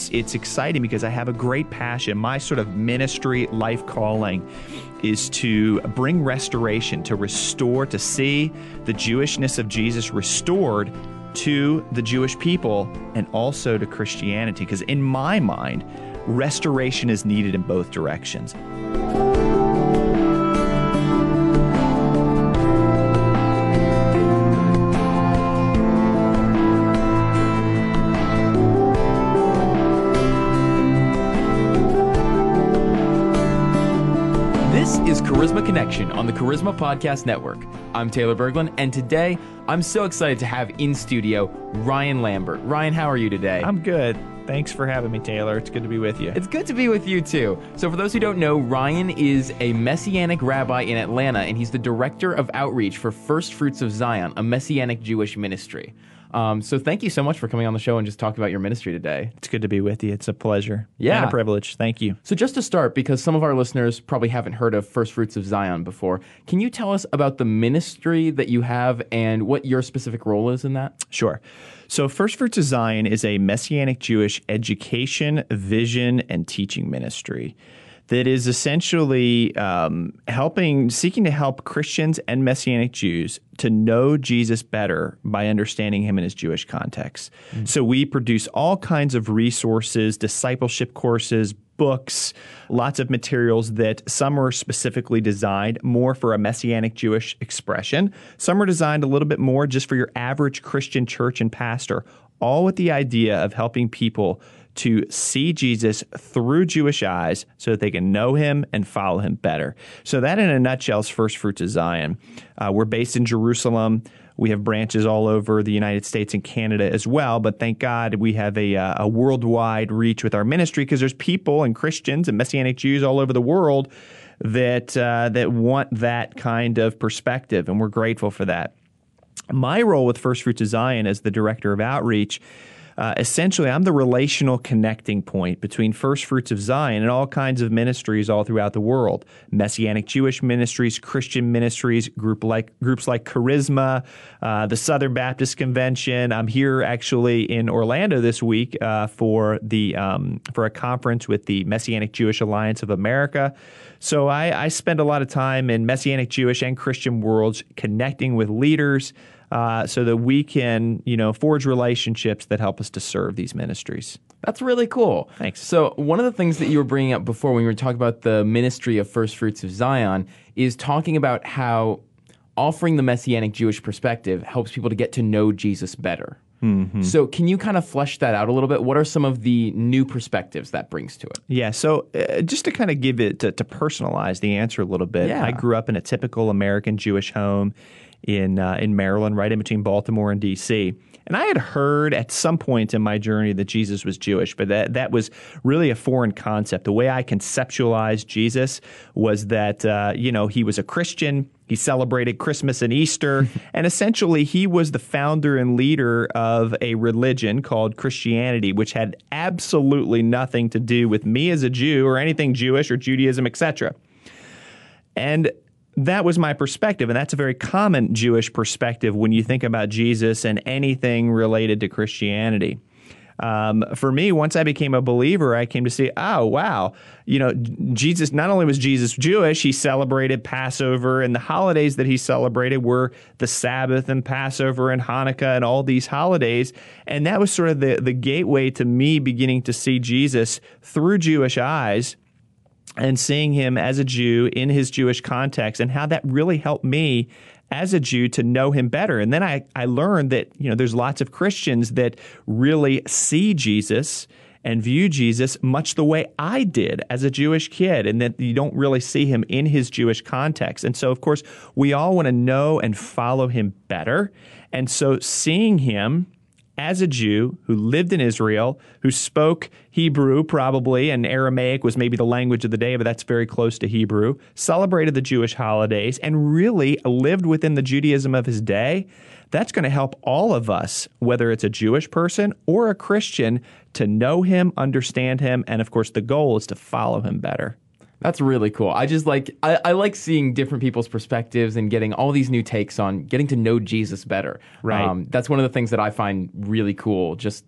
it's it's exciting because I have a great passion. My sort of ministry life calling is to bring restoration, to restore, to see the Jewishness of Jesus restored to the Jewish people and also to Christianity. Because in my mind, restoration is needed in both directions. Charisma Connection on the Charisma Podcast Network. I'm Taylor Berglund, and today I'm so excited to have in studio Ryan Lambert. Ryan, how are you today? I'm good. Thanks for having me, Taylor. It's good to be with you. It's good to be with you too. So, for those who don't know, Ryan is a Messianic rabbi in Atlanta, and he's the director of outreach for First Fruits of Zion, a Messianic Jewish ministry. Um, so, thank you so much for coming on the show and just talking about your ministry today. It's good to be with you. It's a pleasure. Yeah. And a privilege. Thank you. So, just to start, because some of our listeners probably haven't heard of First Fruits of Zion before, can you tell us about the ministry that you have and what your specific role is in that? Sure. So, First Fruits of Zion is a Messianic Jewish education, vision, and teaching ministry that is essentially um, helping, seeking to help Christians and Messianic Jews to know Jesus better by understanding him in his Jewish context. So, we produce all kinds of resources, discipleship courses, books, lots of materials that some are specifically designed more for a messianic Jewish expression. Some are designed a little bit more just for your average Christian church and pastor, all with the idea of helping people to see Jesus through Jewish eyes so that they can know him and follow him better. So, that in a nutshell is First Fruits of Zion. Uh, we're based in Jerusalem. We have branches all over the United States and Canada as well, but thank God we have a, uh, a worldwide reach with our ministry because there's people and Christians and Messianic Jews all over the world that uh, that want that kind of perspective, and we're grateful for that. My role with First Fruits of Zion as the director of outreach uh, essentially, I'm the relational connecting point between First Fruits of Zion and all kinds of ministries all throughout the world: Messianic Jewish ministries, Christian ministries, group like groups like Charisma, uh, the Southern Baptist Convention. I'm here actually in Orlando this week uh, for the um, for a conference with the Messianic Jewish Alliance of America. So I, I spend a lot of time in Messianic Jewish and Christian worlds connecting with leaders uh, so that we can, you know, forge relationships that help us to serve these ministries. That's really cool. Thanks. So, one of the things that you were bringing up before when we were talking about the ministry of First Fruits of Zion is talking about how offering the Messianic Jewish perspective helps people to get to know Jesus better. Mm-hmm. So, can you kind of flesh that out a little bit? What are some of the new perspectives that brings to it? Yeah, so uh, just to kind of give it to, to personalize the answer a little bit, Yeah. I grew up in a typical American Jewish home in uh, in Maryland, right in between Baltimore and D.C. And I had heard at some point in my journey that Jesus was Jewish, but that that was really a foreign concept. The way I conceptualized Jesus was that uh, you know he was a Christian. He celebrated Christmas and Easter, and essentially he was the founder and leader of a religion called Christianity, which had absolutely nothing to do with me as a Jew or anything Jewish or Judaism, etc. And that was my perspective, and that's a very common Jewish perspective when you think about Jesus and anything related to Christianity. Um, for me, once I became a believer, I came to see, oh, wow, you know, Jesus, not only was Jesus Jewish, he celebrated Passover, and the holidays that he celebrated were the Sabbath and Passover and Hanukkah and all these holidays. And that was sort of the, the gateway to me beginning to see Jesus through Jewish eyes and seeing him as a Jew in his Jewish context and how that really helped me as a Jew to know him better. And then I, I learned that, you know, there's lots of Christians that really see Jesus and view Jesus much the way I did as a Jewish kid, and that you don't really see him in his Jewish context. And so, of course, we all want to know and follow him better. And so, seeing him as a Jew who lived in Israel, who spoke Hebrew probably, and Aramaic was maybe the language of the day, but that's very close to Hebrew, celebrated the Jewish holidays, and really lived within the Judaism of his day, that's going to help all of us, whether it's a Jewish person or a Christian, to know him, understand him, and of course, the goal is to follow him better. That's really cool. I just like I, I like seeing different people's perspectives and getting all these new takes on getting to know Jesus better. Right. Um, that's one of the things that I find really cool. Just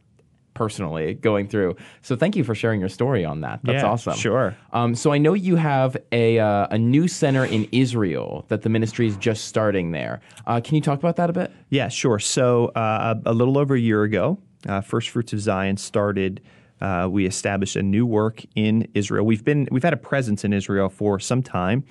personally going through. So thank you for sharing your story on that. That's Yeah, awesome. sure. Um, so I know you have a uh, a new center in Israel that the ministry is just starting there. Uh, can you talk about that a bit? Yeah, sure. So uh, a, little over a year ago, uh, First Fruits of Zion started. Uh, we established a new work in Israel. We've been we've had a presence in Israel for some time,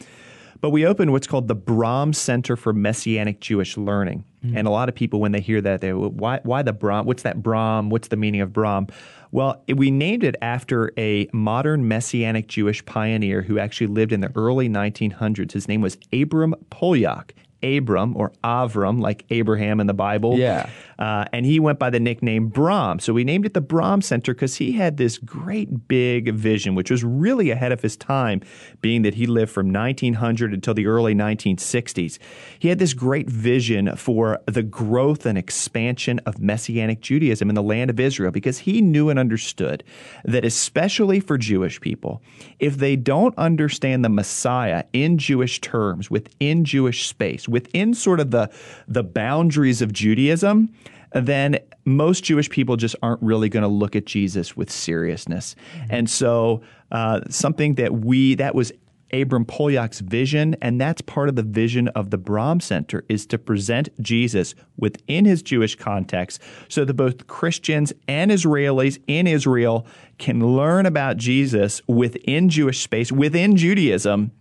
but we opened what's called the Brahm Center for Messianic Jewish Learning. And a lot of people, when they hear that, they why why the Brahm? What's that Brahm? What's the meaning of Brahm? Well, it, we named it after a modern Messianic Jewish pioneer who actually lived in the early 1900s. His name was Abram Poljak. Abram or Avram, like Abraham in the Bible. Yeah. Uh, and he went by the nickname Brahm. So we named it the Brahm Center because he had this great big vision, which was really ahead of his time, being that he lived from 1900 until the early 1960s. He had this great vision for the growth and expansion of Messianic Judaism in the land of Israel because he knew and understood that, especially for Jewish people, if they don't understand the Messiah in Jewish terms, within Jewish space, within sort of the, the boundaries of Judaism, then most Jewish people just aren't really going to look at Jesus with seriousness. And so, uh, something that we, that was Abram Poljak's vision, and that's part of the vision of the Brahm Center, is to present Jesus within his Jewish context so that both Christians and Israelis in Israel can learn about Jesus within Jewish space, within Judaism.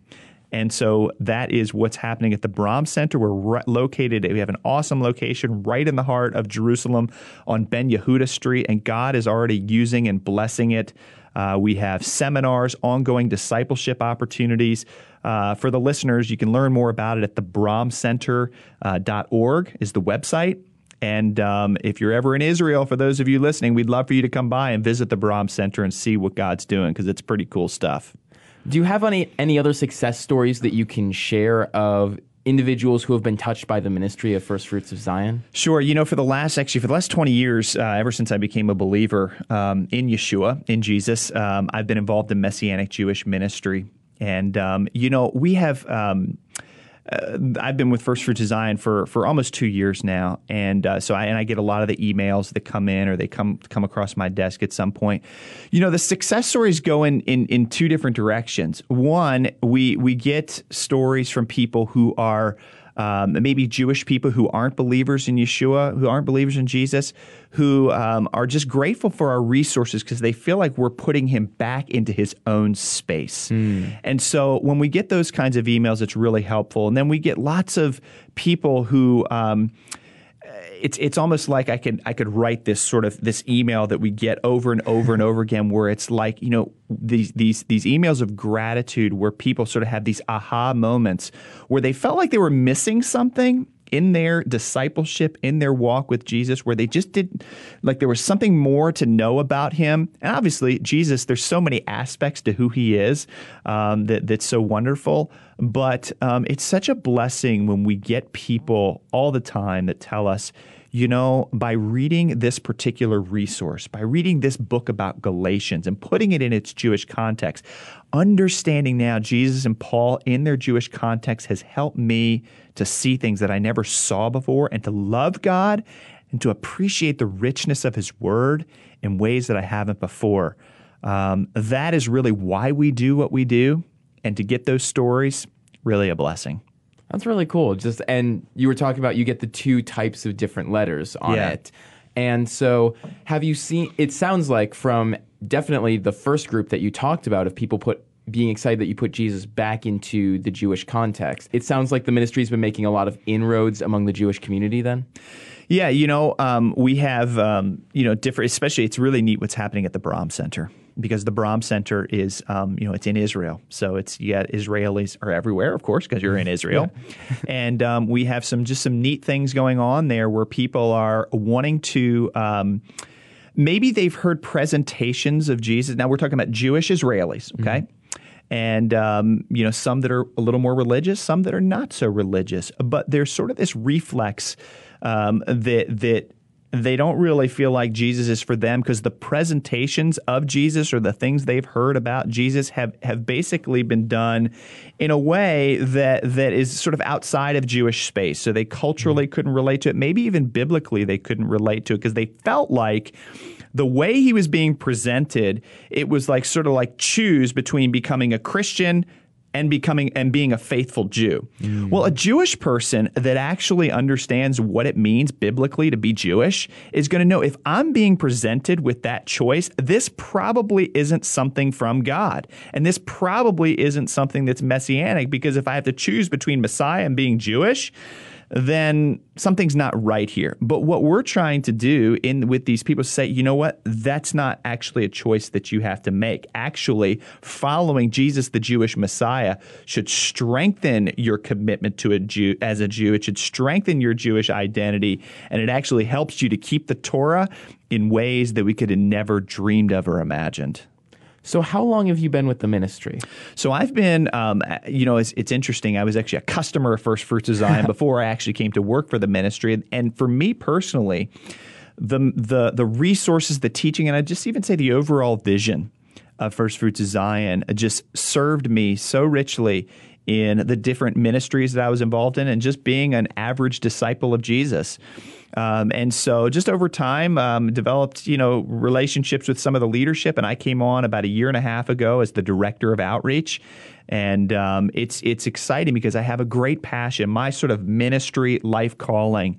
And so that is what's happening at the Brahm Center. We're right located, we have an awesome location right in the heart of Jerusalem on Ben Yehuda Street, and God is already using and blessing it. Uh, we have seminars, ongoing discipleship opportunities. Uh, for the listeners, you can learn more about it at the brahmcenter.org is the website. And um, if you're ever in Israel, for those of you listening, we'd love for you to come by and visit the Brahm Center and see what God's doing because it's pretty cool stuff. Do you have any any other success stories that you can share of individuals who have been touched by the ministry of First Fruits of Zion? Sure. You know, for the last actually for the last twenty years, uh, ever since I became a believer um, in Yeshua, in Jesus, um, I've been involved in Messianic Jewish ministry, and um, you know, we have. Uh, I've been with First Fruits of Zion for for almost two years now, and uh, so I and I get a lot of the emails that come in or they come come across my desk at some point. You know, the success stories go in in, in two different directions. One, we we get stories from people who are um, maybe Jewish people who aren't believers in Yeshua, who aren't believers in Jesus, who um, are just grateful for our resources because they feel like we're putting him back into his own space. And so when we get those kinds of emails, it's really helpful. And then we get lots of people who. Um, it's it's almost like I could I could write this sort of this email that we get over and over and over again where it's like you know these these these emails of gratitude where people sort of have these aha moments where they felt like they were missing something in their discipleship in their walk with Jesus where they just didn't like there was something more to know about him. And obviously Jesus there's so many aspects to who he is um, that that's so wonderful. But um, it's such a blessing when we get people all the time that tell us you know, by reading this particular resource, by reading this book about Galatians and putting it in its Jewish context, understanding now Jesus and Paul in their Jewish context has helped me to see things that I never saw before and to love God and to appreciate the richness of His Word in ways that I haven't before. Um, that is really why we do what we do. And to get those stories, really a blessing. That's really cool. Just and you were talking about you get the two types of different letters on Yeah. it. And so have you seen it sounds like from definitely the first group that you talked about of people put being excited that you put Jesus back into the Jewish context. It sounds like the ministry's been making a lot of inroads among the Jewish community then. Yeah, you know, um, we have, um, you know, different, especially it's really neat what's happening at the Brahm Center because the Brahm Center is, um, you know, it's in Israel. So it's, yeah, Israelis are everywhere, of course, because you're in Israel. and um, we have some, just some neat things going on there where people are wanting to, um, maybe they've heard presentations of Jesus. Now we're talking about Jewish Israelis, okay? And um, you know, some that are a little more religious, some that are not so religious. But there's sort of this reflex um, that that they don't really feel like Jesus is for them because the presentations of Jesus or the things they've heard about Jesus have have basically been done in a way that that is sort of outside of Jewish space. So they culturally mm-hmm. couldn't relate to it. Maybe even biblically they couldn't relate to it because they felt like the way he was being presented, it was like sort of like choose between becoming a Christian and becoming and being a faithful Jew. Mm. Well, a Jewish person that actually understands what it means biblically to be Jewish is going to know if I'm being presented with that choice, this probably isn't something from God. And this probably isn't something that's messianic because if I have to choose between Messiah and being Jewish, then something's not right here. But what we're trying to do in with these people say, you know what? That's not actually a choice that you have to make. Actually, following Jesus, the Jewish Messiah, should strengthen your commitment to a Jew as a Jew. It should strengthen your Jewish identity, and it actually helps you to keep the Torah in ways that we could have never dreamed of or imagined. So, how long have you been with the ministry? So, I've been, um, you know, it's, it's, interesting. I was actually a customer of First Fruits of Zion before I actually came to work for the ministry. And for me personally, the, the, the resources, the teaching, and I just even say the overall vision of First Fruits of Zion just served me so richly in the different ministries that I was involved in and just being an average disciple of Jesus. Um, and so just over time, um, developed, you know, relationships with some of the leadership. And I came on about a year and a half ago as the director of outreach. And um, it's it's exciting because I have a great passion. My sort of ministry life calling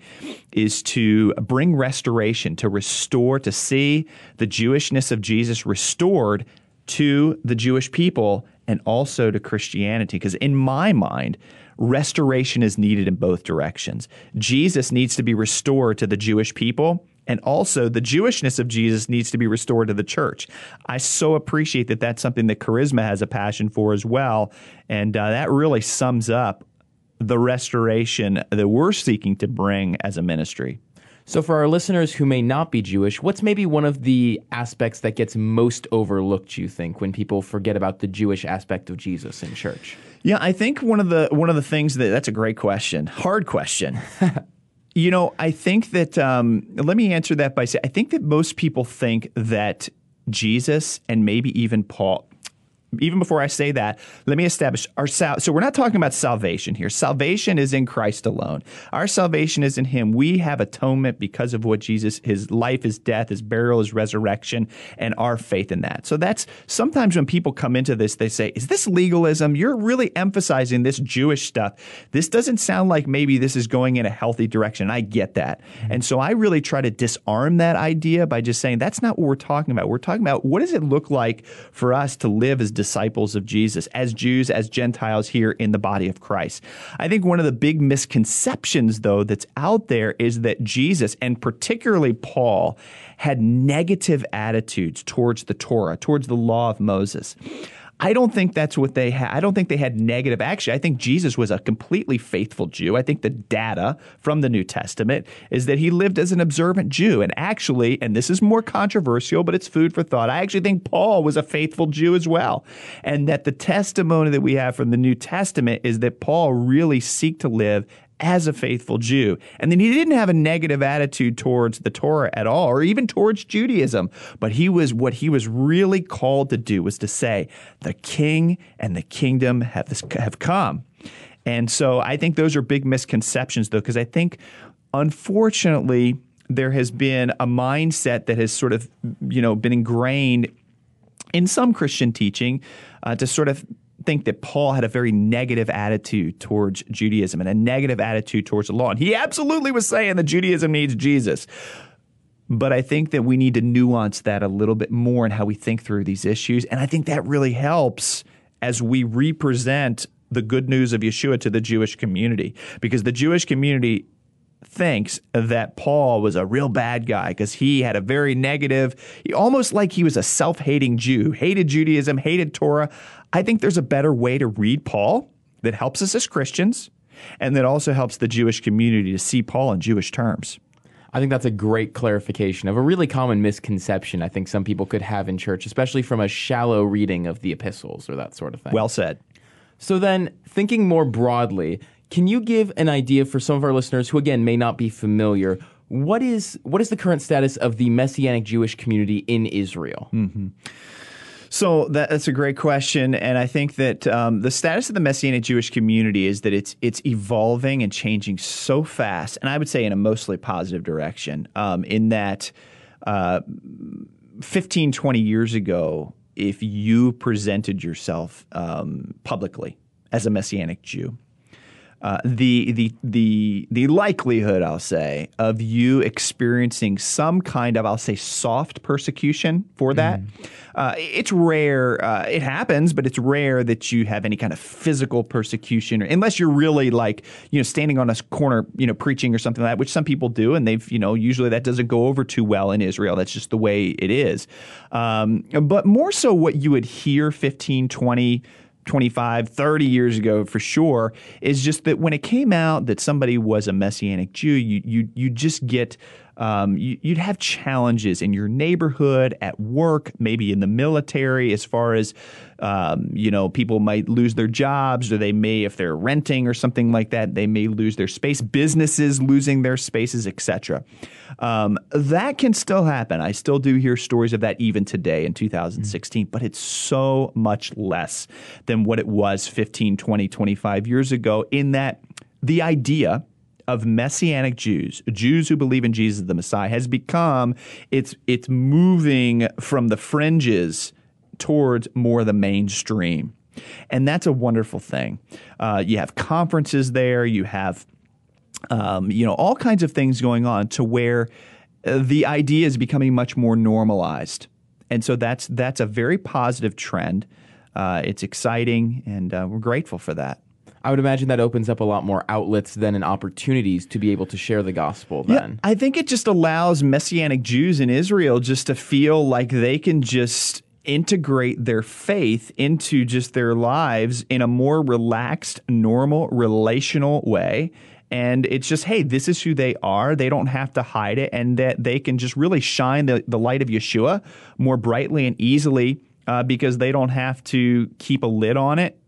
is to bring restoration, to restore, to see the Jewishness of Jesus restored to the Jewish people and also to Christianity. Because in my mind, restoration is needed in both directions. Jesus needs to be restored to the Jewish people. And also, the Jewishness of Jesus needs to be restored to the church. I so appreciate that that's something that Charisma has a passion for as well. And uh, that really sums up the restoration that we're seeking to bring as a ministry. So, for our listeners who may not be Jewish, what's maybe one of the aspects that gets most overlooked, you think, when people forget about the Jewish aspect of Jesus in church? Yeah, I think one of the one of the things that that's a great question, hard question. you know, I think that um, let me answer that by saying I think that most people think that Jesus and maybe even Paul even before I say that, let me establish our sal- so we're not talking about salvation here. Salvation is in Christ alone. Our salvation is in him. We have atonement because of what Jesus his life, his death, his burial, his resurrection and our faith in that. So that's sometimes when people come into this they say, "Is this legalism? You're really emphasizing this Jewish stuff. This doesn't sound like maybe this is going in a healthy direction." I get that. Mm-hmm. And so I really try to disarm that idea by just saying that's not what we're talking about. We're talking about what does it look like for us to live as disciples of Jesus, as Jews, as Gentiles here in the body of Christ. I think one of the big misconceptions, though, that's out there is that Jesus, and particularly Paul, had negative attitudes towards the Torah, towards the law of Moses. I don't think that's what they had. I don't think they had negative. Actually, I think Jesus was a completely faithful Jew. I think the data from the New Testament is that he lived as an observant Jew. And actually, and this is more controversial, but it's food for thought. I actually think Paul was a faithful Jew as well. And that the testimony that we have from the New Testament is that Paul really seeked to live as a faithful Jew. And then he didn't have a negative attitude towards the Torah at all, or even towards Judaism. But he was what he was really called to do was to say, the king and the kingdom have, this, have come. And so I think those are big misconceptions, though, because I think unfortunately there has been a mindset that has sort of, you know, been ingrained in some Christian teaching uh, to sort of think that Paul had a very negative attitude towards Judaism and a negative attitude towards the law. And he absolutely was saying that Judaism needs Jesus. But I think that we need to nuance that a little bit more in how we think through these issues. And I think that really helps as we represent the good news of Yeshua to the Jewish community. Because the Jewish community thinks that Paul was a real bad guy because he had a very negative, almost like he was a self hating Jew, hated Judaism, hated Torah. I think there's a better way to read Paul that helps us as Christians and that also helps the Jewish community to see Paul in Jewish terms. I think that's a great clarification of a really common misconception I think some people could have in church, especially from a shallow reading of the epistles or that sort of thing. Well said. So then, thinking more broadly, can you give an idea for some of our listeners who, again, may not be familiar? What is what is the current status of the Messianic Jewish community in Israel? Mm-hmm. So that, that's a great question, and I think that um, the status of the Messianic Jewish community is that it's it's evolving and changing so fast, and I would say in a mostly positive direction. Um, in that uh, 15, 20 years ago, if you presented yourself um, publicly as a Messianic Jew, uh, the the the the likelihood, I'll say, of you experiencing some kind of, I'll say, soft persecution for that, mm. uh, it's rare. Uh, it happens, but it's rare that you have any kind of physical persecution, unless you're really like you know standing on a corner, you know, preaching or something like that, which some people do, and they've you know usually that doesn't go over too well in Israel. That's just the way it is. Um, but more so, what you would hear 15, 20 25, 30 years ago for sure, is just that when it came out that somebody was a Messianic Jew, you, you, you just get um, you, would have challenges in your neighborhood, at work, maybe in the military, as far as um, you know, people might lose their jobs, or they may, if they're renting or something like that, they may lose their space. Businesses losing their spaces, etc. Um, that can still happen. I still do hear stories of that even today in 2016, mm-hmm. but it's so much less than what it was 15, 20, 25 years ago. In that the idea of messianic Jews, Jews who believe in Jesus the Messiah, has become it's it's moving from the fringes towards more the mainstream. And that's a wonderful thing. Uh, you have conferences there, you have um, you know all kinds of things going on to where uh, the idea is becoming much more normalized. And so that's that's a very positive trend. Uh, it's exciting, and uh, we're grateful for that. I would imagine that opens up a lot more outlets then and opportunities to be able to share the gospel then. Yeah, I think it just allows Messianic Jews in Israel just to feel like they can just integrate their faith into just their lives in a more relaxed, normal, relational way. And it's just, hey, this is who they are. They don't have to hide it, and that they can just really shine the, the light of Yeshua more brightly and easily uh, because they don't have to keep a lid on it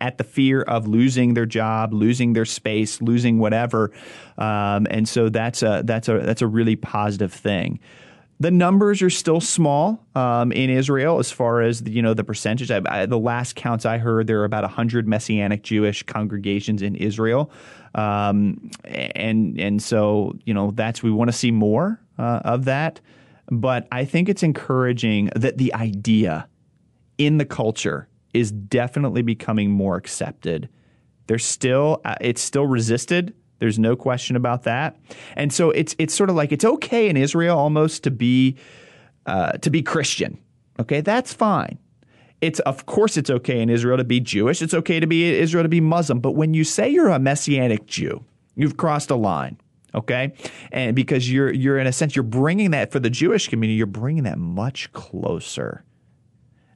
at the fear of losing their job, losing their space, losing whatever. Um, and so that's a that's a that's a really positive thing. The numbers are still small um, in Israel as far as the, you know the percentage. I, I, the last counts I heard, there are about hundred Messianic Jewish congregations in Israel, um, and and so you know that's we want to see more uh, of that. But I think it's encouraging that the idea in the culture is definitely becoming more accepted. There's still uh, it's still resisted. There's no question about that. And so it's it's sort of like it's okay in Israel almost to be uh, to be Christian. Okay, that's fine. It's of course it's okay in Israel to be Jewish. It's okay to be Israel to be Muslim. But when you say you're a messianic Jew, you've crossed a line. Okay, and because you're you're in a sense you're bringing that for the Jewish community, you're bringing that much closer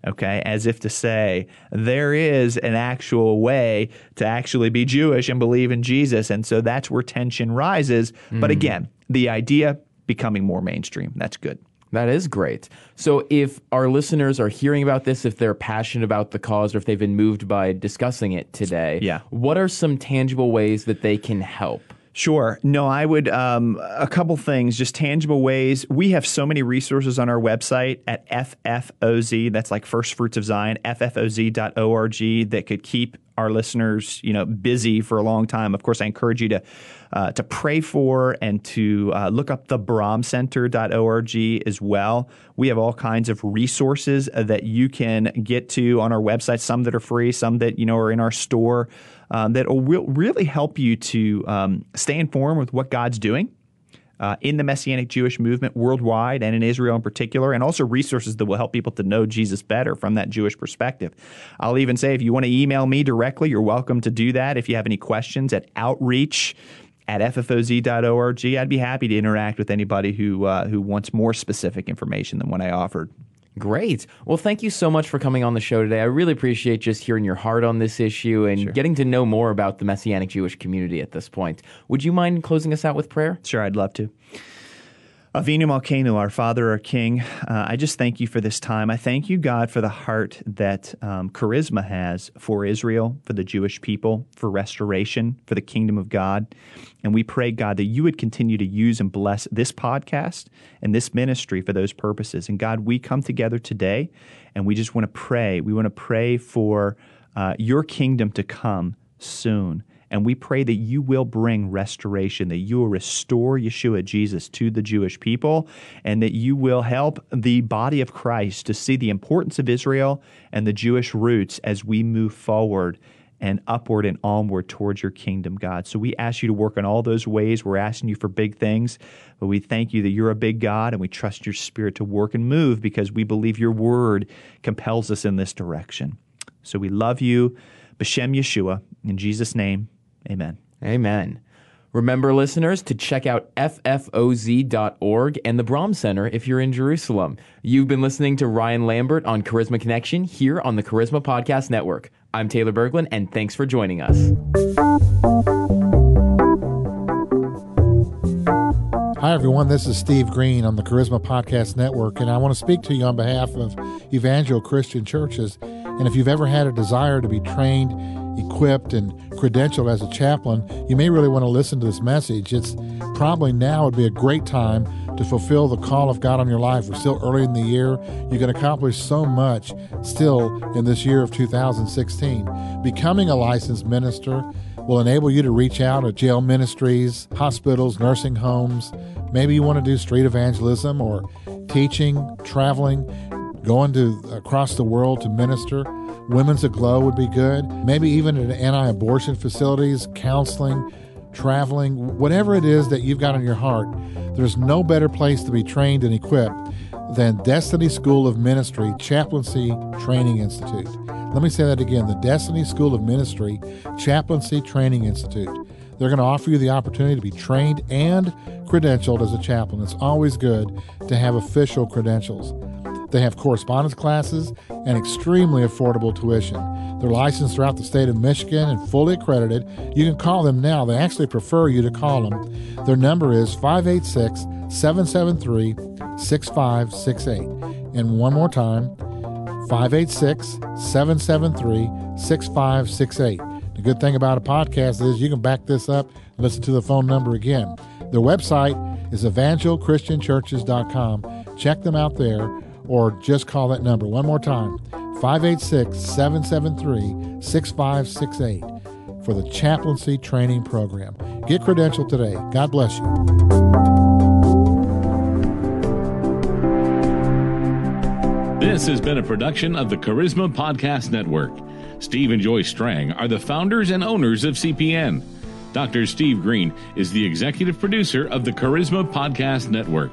okay, as if to say there is an actual way to actually be Jewish and believe in Jesus. And so that's where tension rises. Mm. But again, the idea becoming more mainstream. That's good. That is great. So, if our listeners are hearing about this, if they're passionate about the cause, or if they've been moved by discussing it today, yeah. what are some tangible ways that they can help? Sure. No, I would, um, a couple things, just tangible ways. We have so many resources on our website at FFOZ, that's like First Fruits of Zion, FFOZ.org, that could keep our listeners, you know, busy for a long time. Of course, I encourage you to uh, to pray for and to uh, look up the brahmcenter.org as well. We have all kinds of resources that you can get to on our website. Some that are free, some that you know are in our store um, that will really help you to um, stay informed with what God's doing. Uh, in the Messianic Jewish movement worldwide and in Israel in particular, and also resources that will help people to know Jesus better from that Jewish perspective. I'll even say if you want to email me directly, you're welcome to do that. If you have any questions at outreach at ffoz.org, I'd be happy to interact with anybody who uh, who wants more specific information than what I offered. Great. Well, thank you so much for coming on the show today. I really appreciate just hearing your heart on this issue and sure. getting to know more about the Messianic Jewish community at this point. Would you mind closing us out with prayer? Sure, I'd love to. Avinu Malkeinu, our Father, our King, uh, I just thank you for this time. I thank you, God, for the heart that um, Charisma has for Israel, for the Jewish people, for restoration, for the kingdom of God. And we pray, God, that you would continue to use and bless this podcast and this ministry for those purposes. And God, we come together today and we just want to pray. We want to pray for uh, your kingdom to come soon And we pray that you will bring restoration, that you will restore Yeshua Jesus to the Jewish people, and that you will help the body of Christ to see the importance of Israel and the Jewish roots as we move forward and upward and onward towards your kingdom, God. So we ask you to work in all those ways. We're asking you for big things, but we thank you that you're a big God and we trust your spirit to work and move because we believe your word compels us in this direction. So we love you. Beshem Yeshua. In Jesus' name, amen. Amen. Remember, listeners, to check out ffoz.org and the Brahm Center if you're in Jerusalem. You've been listening to Ryan Lambert on Charisma Connection here on the Charisma Podcast Network. I'm Taylor Berglund, and thanks for joining us. Hi, everyone. This is Steve Greene on the Charisma Podcast Network, and I want to speak to you on behalf of Evangel Christian Churches. And if you've ever had a desire to be trained, equipped, and credentialed as a chaplain, you may really want to listen to this message. It's probably now would be a great time to fulfill the call of God on your life. We're still early in the year. You can accomplish so much still in this year of 2016. Becoming a licensed minister will enable you to reach out at jail ministries, hospitals, nursing homes. Maybe you want to do street evangelism or teaching, traveling, going to across the world to minister. Women's Aglow would be good. Maybe even at anti abortion facilities, counseling, traveling, whatever it is that you've got on your heart, there's no better place to be trained and equipped than Destiny School of Ministry Chaplaincy Training Institute. Let me say that again the Destiny School of Ministry Chaplaincy Training Institute. They're going to offer you the opportunity to be trained and credentialed as a chaplain. It's always good to have official credentials. They have correspondence classes and extremely affordable tuition. They're licensed throughout the state of Michigan and fully accredited. You can call them now. They actually prefer you to call them. Their number is 586 773 6568. And one more time 586 773 6568. The good thing about a podcast is you can back this up and listen to the phone number again. Their website is evangelchristianchurches.com. Check them out there or just call that number one more time 586 773 6568 for the chaplaincy training program. Get credentialed today. God bless you. This has been a production of the Charisma Podcast Network. Steve and Joy Strang are the founders and owners of CPN. Dr. Steve Greene is the executive producer of the Charisma Podcast Network.